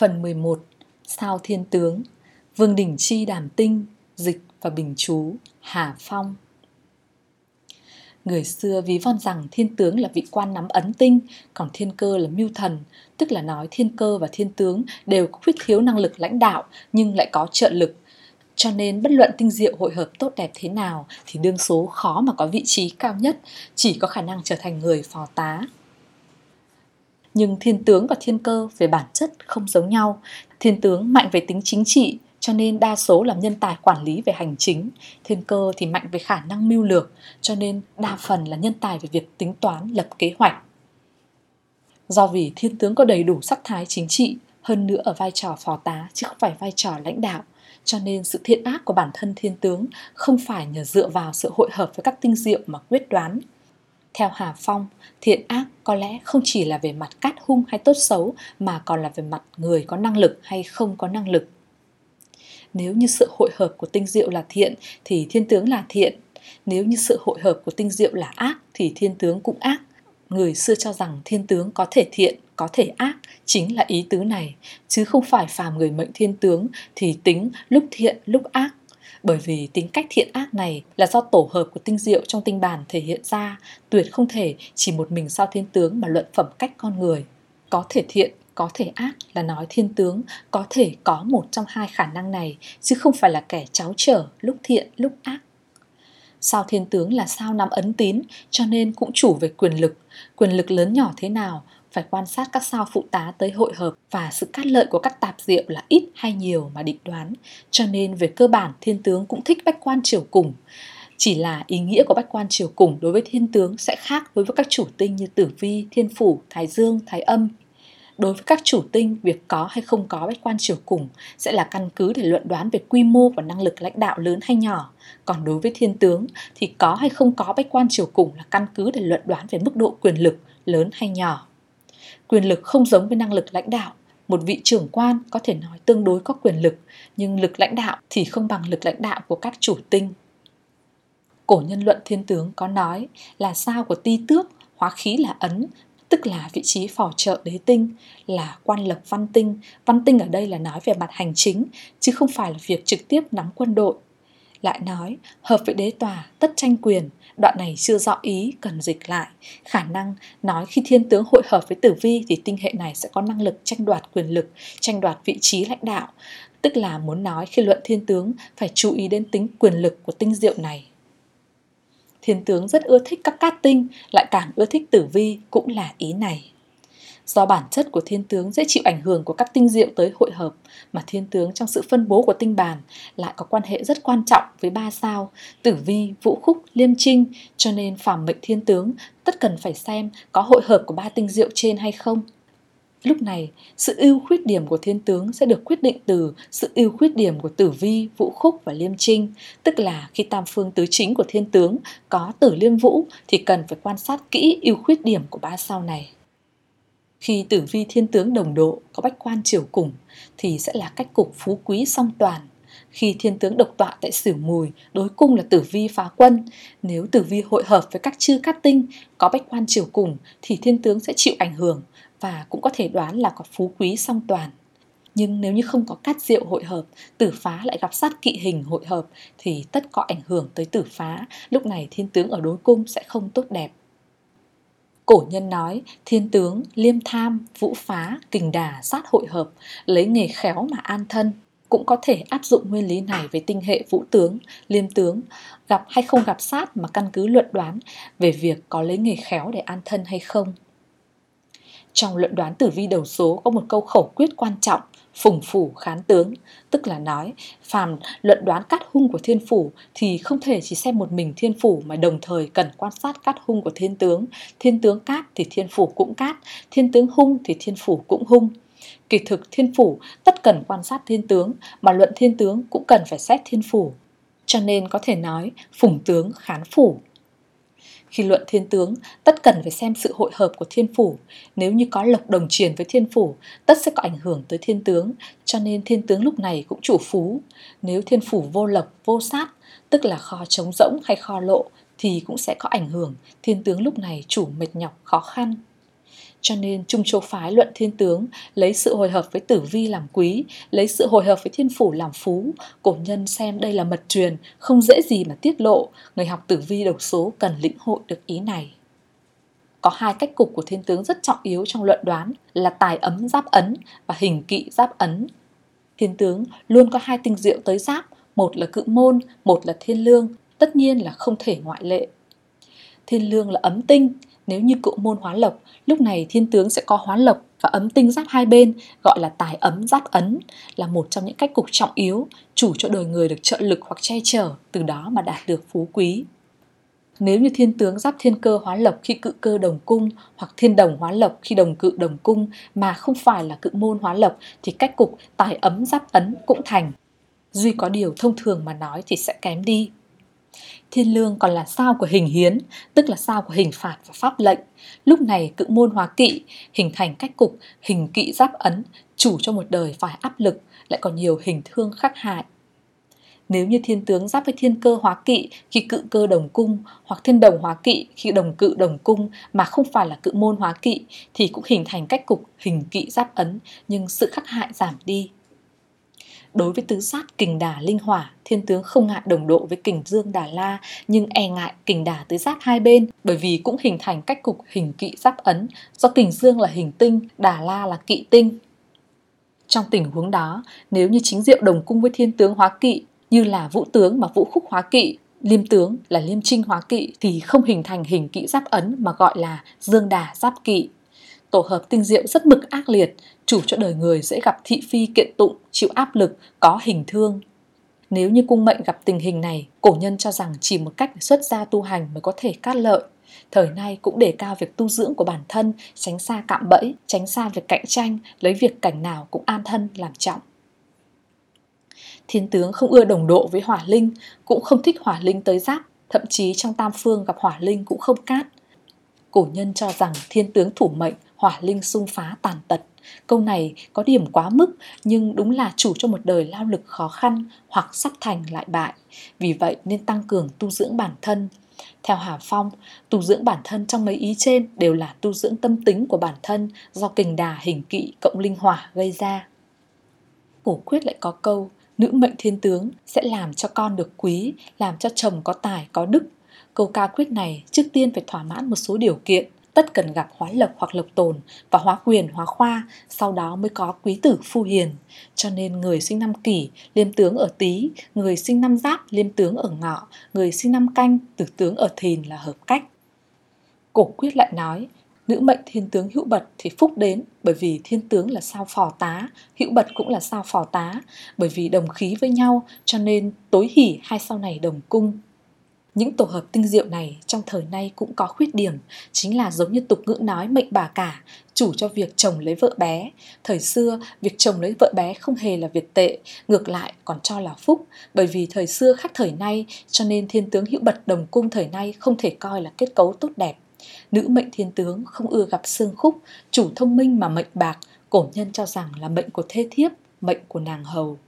Phần 11 Sao Thiên Tướng Vương Đình Chi Đàm Tinh Dịch và Bình Chú Hà Phong Người xưa ví von rằng thiên tướng là vị quan nắm ấn tinh, còn thiên cơ là mưu thần, tức là nói thiên cơ và thiên tướng đều có khuyết thiếu năng lực lãnh đạo nhưng lại có trợ lực. Cho nên bất luận tinh diệu hội hợp tốt đẹp thế nào thì đương số khó mà có vị trí cao nhất, chỉ có khả năng trở thành người phò tá. Nhưng thiên tướng và thiên cơ về bản chất không giống nhau. Thiên tướng mạnh về tính chính trị, cho nên đa số là nhân tài quản lý về hành chính. Thiên cơ thì mạnh về khả năng mưu lược, cho nên đa phần là nhân tài về việc tính toán, lập kế hoạch. Do vì thiên tướng có đầy đủ sắc thái chính trị, hơn nữa ở vai trò phó tá chứ không phải vai trò lãnh đạo, cho nên sự thiện ác của bản thân thiên tướng không phải nhờ dựa vào sự hội hợp với các tinh diệu mà quyết đoán. Theo Hà Phong, thiện ác có lẽ không chỉ là về mặt cát hung hay tốt xấu mà còn là về mặt người có năng lực hay không có năng lực. Nếu như sự hội hợp của tinh diệu là thiện thì thiên tướng là thiện. Nếu như sự hội hợp của tinh diệu là ác thì thiên tướng cũng ác. Người xưa cho rằng thiên tướng có thể thiện, có thể ác chính là ý tứ này, chứ không phải phàm người mệnh thiên tướng thì tính lúc thiện lúc ác. Bởi vì tính cách thiện ác này là do tổ hợp của tinh diệu trong tinh bản thể hiện ra, tuyệt không thể chỉ một mình sao thiên tướng mà luận phẩm cách con người. Có thể thiện có thể ác là nói thiên tướng có thể có một trong hai khả năng này chứ không phải là kẻ cháu trở lúc thiện lúc ác. Sao thiên tướng là sao nắm ấn tín cho nên cũng chủ về quyền lực. Quyền lực lớn nhỏ thế nào phải quan sát các sao phụ tá tới hội hợp và sự cát lợi của các tạp diệu là ít hay nhiều mà định đoán. Cho nên về cơ bản thiên tướng cũng thích bách quan triều cùng. Chỉ là ý nghĩa của bách quan triều cùng đối với thiên tướng sẽ khác đối với các chủ tinh như tử vi, thiên phủ, thái dương, thái âm, đối với các chủ tinh việc có hay không có bách quan triều cùng sẽ là căn cứ để luận đoán về quy mô và năng lực lãnh đạo lớn hay nhỏ còn đối với thiên tướng thì có hay không có bách quan triều cùng là căn cứ để luận đoán về mức độ quyền lực lớn hay nhỏ quyền lực không giống với năng lực lãnh đạo một vị trưởng quan có thể nói tương đối có quyền lực nhưng lực lãnh đạo thì không bằng lực lãnh đạo của các chủ tinh cổ nhân luận thiên tướng có nói là sao của ti tước hóa khí là ấn tức là vị trí phò trợ đế tinh, là quan lập văn tinh. Văn tinh ở đây là nói về mặt hành chính, chứ không phải là việc trực tiếp nắm quân đội. Lại nói, hợp với đế tòa, tất tranh quyền, đoạn này chưa rõ ý, cần dịch lại. Khả năng nói khi thiên tướng hội hợp với tử vi thì tinh hệ này sẽ có năng lực tranh đoạt quyền lực, tranh đoạt vị trí lãnh đạo. Tức là muốn nói khi luận thiên tướng phải chú ý đến tính quyền lực của tinh diệu này thiên tướng rất ưa thích các cát tinh, lại càng ưa thích tử vi cũng là ý này. Do bản chất của thiên tướng dễ chịu ảnh hưởng của các tinh diệu tới hội hợp, mà thiên tướng trong sự phân bố của tinh bàn lại có quan hệ rất quan trọng với ba sao, tử vi, vũ khúc, liêm trinh, cho nên phàm mệnh thiên tướng tất cần phải xem có hội hợp của ba tinh diệu trên hay không. Lúc này, sự ưu khuyết điểm của thiên tướng sẽ được quyết định từ sự ưu khuyết điểm của tử vi, vũ khúc và liêm trinh, tức là khi tam phương tứ chính của thiên tướng có tử liêm vũ thì cần phải quan sát kỹ ưu khuyết điểm của ba sao này. Khi tử vi thiên tướng đồng độ có bách quan triều cùng thì sẽ là cách cục phú quý song toàn. Khi thiên tướng độc tọa tại sửu mùi, đối cung là tử vi phá quân. Nếu tử vi hội hợp với các chư cát tinh có bách quan triều cùng thì thiên tướng sẽ chịu ảnh hưởng và cũng có thể đoán là có phú quý song toàn. Nhưng nếu như không có cát diệu hội hợp, tử phá lại gặp sát kỵ hình hội hợp thì tất có ảnh hưởng tới tử phá, lúc này thiên tướng ở đối cung sẽ không tốt đẹp. Cổ nhân nói thiên tướng, liêm tham, vũ phá, kình đà, sát hội hợp, lấy nghề khéo mà an thân. Cũng có thể áp dụng nguyên lý này với tinh hệ vũ tướng, liêm tướng, gặp hay không gặp sát mà căn cứ luận đoán về việc có lấy nghề khéo để an thân hay không. Trong luận đoán tử vi đầu số có một câu khẩu quyết quan trọng, phùng phủ khán tướng, tức là nói phàm luận đoán cát hung của thiên phủ thì không thể chỉ xem một mình thiên phủ mà đồng thời cần quan sát cát hung của thiên tướng. Thiên tướng cát thì thiên phủ cũng cát, thiên tướng hung thì thiên phủ cũng hung. Kỳ thực thiên phủ tất cần quan sát thiên tướng mà luận thiên tướng cũng cần phải xét thiên phủ. Cho nên có thể nói phùng tướng khán phủ khi luận thiên tướng, tất cần phải xem sự hội hợp của thiên phủ. Nếu như có lộc đồng truyền với thiên phủ, tất sẽ có ảnh hưởng tới thiên tướng, cho nên thiên tướng lúc này cũng chủ phú. Nếu thiên phủ vô lộc, vô sát, tức là kho trống rỗng hay kho lộ, thì cũng sẽ có ảnh hưởng, thiên tướng lúc này chủ mệt nhọc, khó khăn. Cho nên Trung Châu Phái luận thiên tướng lấy sự hồi hợp với tử vi làm quý, lấy sự hồi hợp với thiên phủ làm phú. Cổ nhân xem đây là mật truyền, không dễ gì mà tiết lộ. Người học tử vi độc số cần lĩnh hội được ý này. Có hai cách cục của thiên tướng rất trọng yếu trong luận đoán là tài ấm giáp ấn và hình kỵ giáp ấn. Thiên tướng luôn có hai tinh diệu tới giáp, một là cự môn, một là thiên lương, tất nhiên là không thể ngoại lệ. Thiên lương là ấm tinh, nếu như cự môn hóa lộc, lúc này thiên tướng sẽ có hóa lộc và ấm tinh giáp hai bên, gọi là tài ấm giáp ấn, là một trong những cách cục trọng yếu, chủ cho đời người được trợ lực hoặc che chở, từ đó mà đạt được phú quý. Nếu như thiên tướng giáp thiên cơ hóa lộc khi cự cơ đồng cung hoặc thiên đồng hóa lộc khi đồng cự đồng cung mà không phải là cự môn hóa lộc thì cách cục tài ấm giáp ấn cũng thành. Duy có điều thông thường mà nói thì sẽ kém đi. Thiên lương còn là sao của hình hiến, tức là sao của hình phạt và pháp lệnh. Lúc này cự môn hóa kỵ, hình thành cách cục, hình kỵ giáp ấn, chủ cho một đời phải áp lực, lại còn nhiều hình thương khắc hại. Nếu như thiên tướng giáp với thiên cơ hóa kỵ khi cự cơ đồng cung hoặc thiên đồng hóa kỵ khi đồng cự đồng cung mà không phải là cự môn hóa kỵ thì cũng hình thành cách cục hình kỵ giáp ấn nhưng sự khắc hại giảm đi. Đối với tứ sát kình đà linh hỏa, thiên tướng không ngại đồng độ với kình dương đà la nhưng e ngại kình đà tứ sát hai bên bởi vì cũng hình thành cách cục hình kỵ giáp ấn do kình dương là hình tinh, đà la là kỵ tinh. Trong tình huống đó, nếu như chính diệu đồng cung với thiên tướng hóa kỵ như là vũ tướng mà vũ khúc hóa kỵ, liêm tướng là liêm trinh hóa kỵ thì không hình thành hình kỵ giáp ấn mà gọi là dương đà giáp kỵ. Tổ hợp tinh diệu rất mực ác liệt, chủ cho đời người dễ gặp thị phi kiện tụng, chịu áp lực, có hình thương. Nếu như cung mệnh gặp tình hình này, cổ nhân cho rằng chỉ một cách xuất gia tu hành mới có thể cát lợi. Thời nay cũng đề cao việc tu dưỡng của bản thân, tránh xa cạm bẫy, tránh xa việc cạnh tranh, lấy việc cảnh nào cũng an thân làm trọng. Thiên tướng không ưa đồng độ với hỏa linh, cũng không thích hỏa linh tới giáp, thậm chí trong tam phương gặp hỏa linh cũng không cát. Cổ nhân cho rằng thiên tướng thủ mệnh, hỏa linh xung phá tàn tật. Câu này có điểm quá mức nhưng đúng là chủ cho một đời lao lực khó khăn hoặc sắp thành lại bại. Vì vậy nên tăng cường tu dưỡng bản thân. Theo Hà Phong, tu dưỡng bản thân trong mấy ý trên đều là tu dưỡng tâm tính của bản thân do kình đà hình kỵ cộng linh hỏa gây ra. Cổ quyết lại có câu Nữ mệnh thiên tướng sẽ làm cho con được quý, làm cho chồng có tài, có đức. Câu ca quyết này trước tiên phải thỏa mãn một số điều kiện, tất cần gặp hóa lộc hoặc lộc tồn và hóa quyền hóa khoa, sau đó mới có quý tử phu hiền. Cho nên người sinh năm kỷ, liêm tướng ở tý, người sinh năm giáp, liêm tướng ở ngọ, người sinh năm canh, tử tướng ở thìn là hợp cách. Cổ quyết lại nói, Nữ mệnh thiên tướng hữu bật thì phúc đến bởi vì thiên tướng là sao phò tá, hữu bật cũng là sao phò tá, bởi vì đồng khí với nhau cho nên tối hỷ hai sao này đồng cung. Những tổ hợp tinh diệu này trong thời nay cũng có khuyết điểm, chính là giống như tục ngữ nói mệnh bà cả, chủ cho việc chồng lấy vợ bé. Thời xưa, việc chồng lấy vợ bé không hề là việc tệ, ngược lại còn cho là phúc, bởi vì thời xưa khác thời nay, cho nên thiên tướng hữu bật đồng cung thời nay không thể coi là kết cấu tốt đẹp. Nữ mệnh thiên tướng không ưa gặp xương khúc, chủ thông minh mà mệnh bạc, cổ nhân cho rằng là mệnh của thê thiếp, mệnh của nàng hầu.